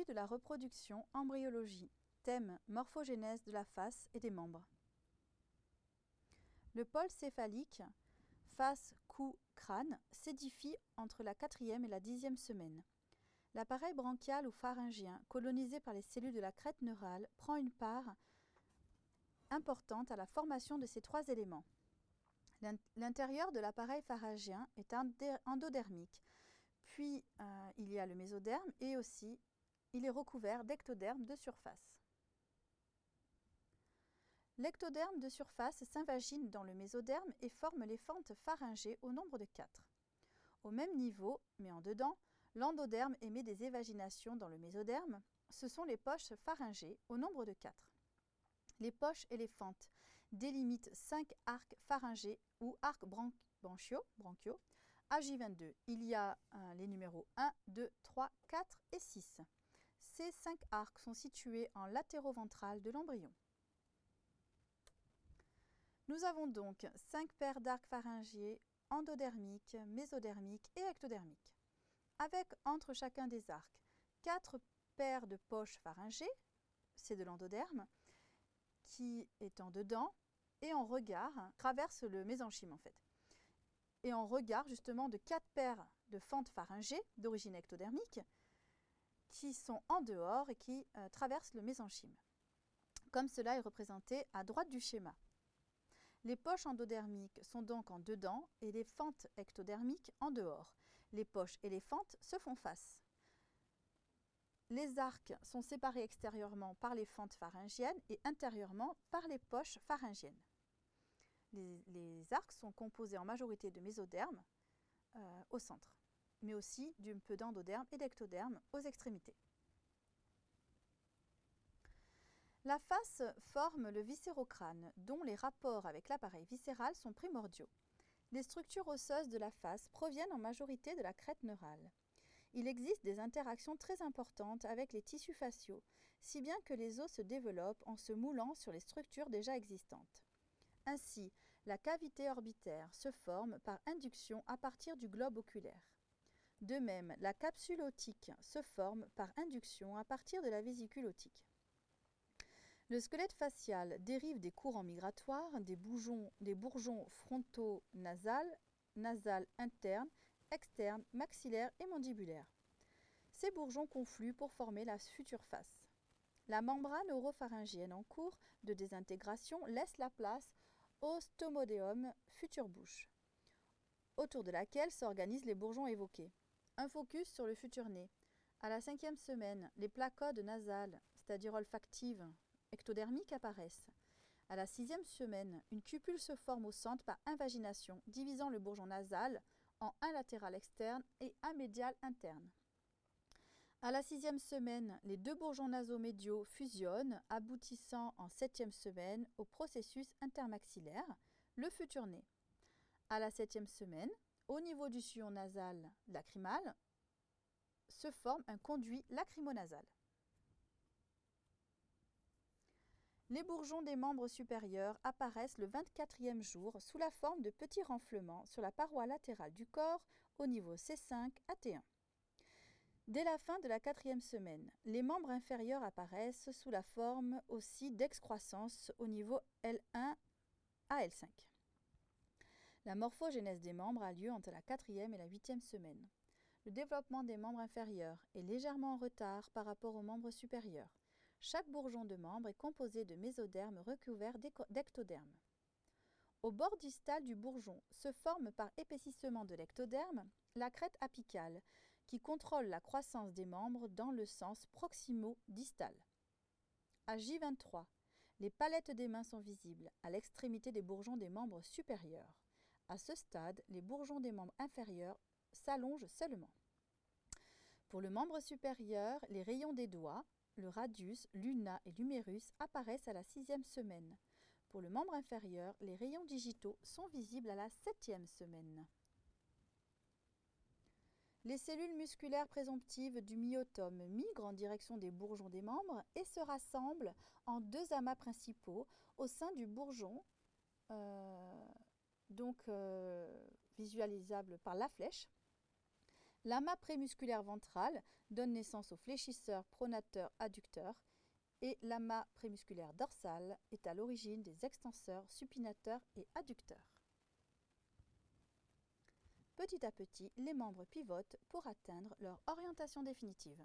de la reproduction, embryologie. Thème morphogénèse de la face et des membres. Le pôle céphalique, face, cou, crâne, s'édifie entre la quatrième et la dixième semaine. L'appareil branchial ou pharyngien, colonisé par les cellules de la crête neurale, prend une part importante à la formation de ces trois éléments. L'intérieur de l'appareil pharyngien est endodermique, puis euh, il y a le mésoderme et aussi il est recouvert d'ectoderme de surface. L'ectoderme de surface s'invagine dans le mésoderme et forme les fentes pharyngées au nombre de quatre. Au même niveau, mais en dedans, l'endoderme émet des évaginations dans le mésoderme. Ce sont les poches pharyngées au nombre de quatre. Les poches et les fentes délimitent cinq arcs pharyngés ou arcs branchiaux, branchiaux à J22. Il y a les numéros 1, 2, 3, 4 et 6. Ces cinq arcs sont situés en latéraux-ventral de l'embryon. Nous avons donc cinq paires d'arcs pharyngiers endodermiques, mésodermiques et ectodermiques, avec entre chacun des arcs quatre paires de poches pharyngées, c'est de l'endoderme, qui est en dedans et en regard traverse le mésenchyme en fait. Et en regard justement de quatre paires de fentes pharyngées d'origine ectodermique qui sont en dehors et qui euh, traversent le mésenchyme, comme cela est représenté à droite du schéma. Les poches endodermiques sont donc en dedans et les fentes ectodermiques en dehors. Les poches et les fentes se font face. Les arcs sont séparés extérieurement par les fentes pharyngiennes et intérieurement par les poches pharyngiennes. Les, arcs sont composés en majorité de mésoderme euh, au centre mais aussi d'un peu d'endoderme et d'ectoderme aux extrémités. La face forme le viscérocrâne, dont les rapports avec l'appareil viscéral sont primordiaux. Les structures osseuses de la face proviennent en majorité de la crête neurale. Il existe des interactions très importantes avec les tissus faciaux, si bien que les os se développent en se moulant sur les structures déjà existantes. Ainsi, la cavité orbitaire se forme par induction à partir du globe oculaire. De même, la capsule otique se forme par induction à partir de la vésicule otique. Le squelette facial dérive des courants migratoires, des, des bourgeons frontaux nasales, nasales internes, externes, maxillaires et mandibulaires. Ces bourgeons confluent pour former la future face. La membrane oropharyngienne en cours de désintégration laisse la place au stomodéum, future bouche, autour de laquelle s'organisent les bourgeons évoqués. Un focus sur le futur nez. À la cinquième semaine, les placodes nasales, c'est-à-dire olfactives, ectodermiques apparaissent. À la sixième semaine, une cupule se forme au centre par invagination, divisant le bourgeon nasal en un latéral externe et un médial interne. À la sixième semaine, les deux bourgeons nasomédiaux fusionnent, aboutissant en septième semaine au processus intermaxillaire, le futur nez. À la septième semaine, au niveau du sillon nasal lacrymal, se forme un conduit lacrymonasal. Les bourgeons des membres supérieurs apparaissent le 24e jour sous la forme de petits renflements sur la paroi latérale du corps au niveau C5 à T1. Dès la fin de la quatrième semaine, les membres inférieurs apparaissent sous la forme aussi d'excroissance au niveau L1 à L5. La morphogénèse des membres a lieu entre la quatrième et la huitième semaine. Le développement des membres inférieurs est légèrement en retard par rapport aux membres supérieurs. Chaque bourgeon de membre est composé de mésoderme recouvert d'ectoderme. Au bord distal du bourgeon se forme par épaississement de l'ectoderme la crête apicale qui contrôle la croissance des membres dans le sens proximo-distal. À J23, les palettes des mains sont visibles à l'extrémité des bourgeons des membres supérieurs. À ce stade, les bourgeons des membres inférieurs s'allongent seulement. Pour le membre supérieur, les rayons des doigts, le radius, l'una et l'humérus apparaissent à la sixième semaine. Pour le membre inférieur, les rayons digitaux sont visibles à la septième semaine. Les cellules musculaires présomptives du myotome migrent en direction des bourgeons des membres et se rassemblent en deux amas principaux au sein du bourgeon euh, donc euh, visualisable par la flèche. L'amas prémusculaire ventral donne naissance au fléchisseur pronateur adducteur et l'amas prémusculaire dorsal est à l'origine des extenseurs supinateurs et adducteurs. Petit à petit, les membres pivotent pour atteindre leur orientation définitive.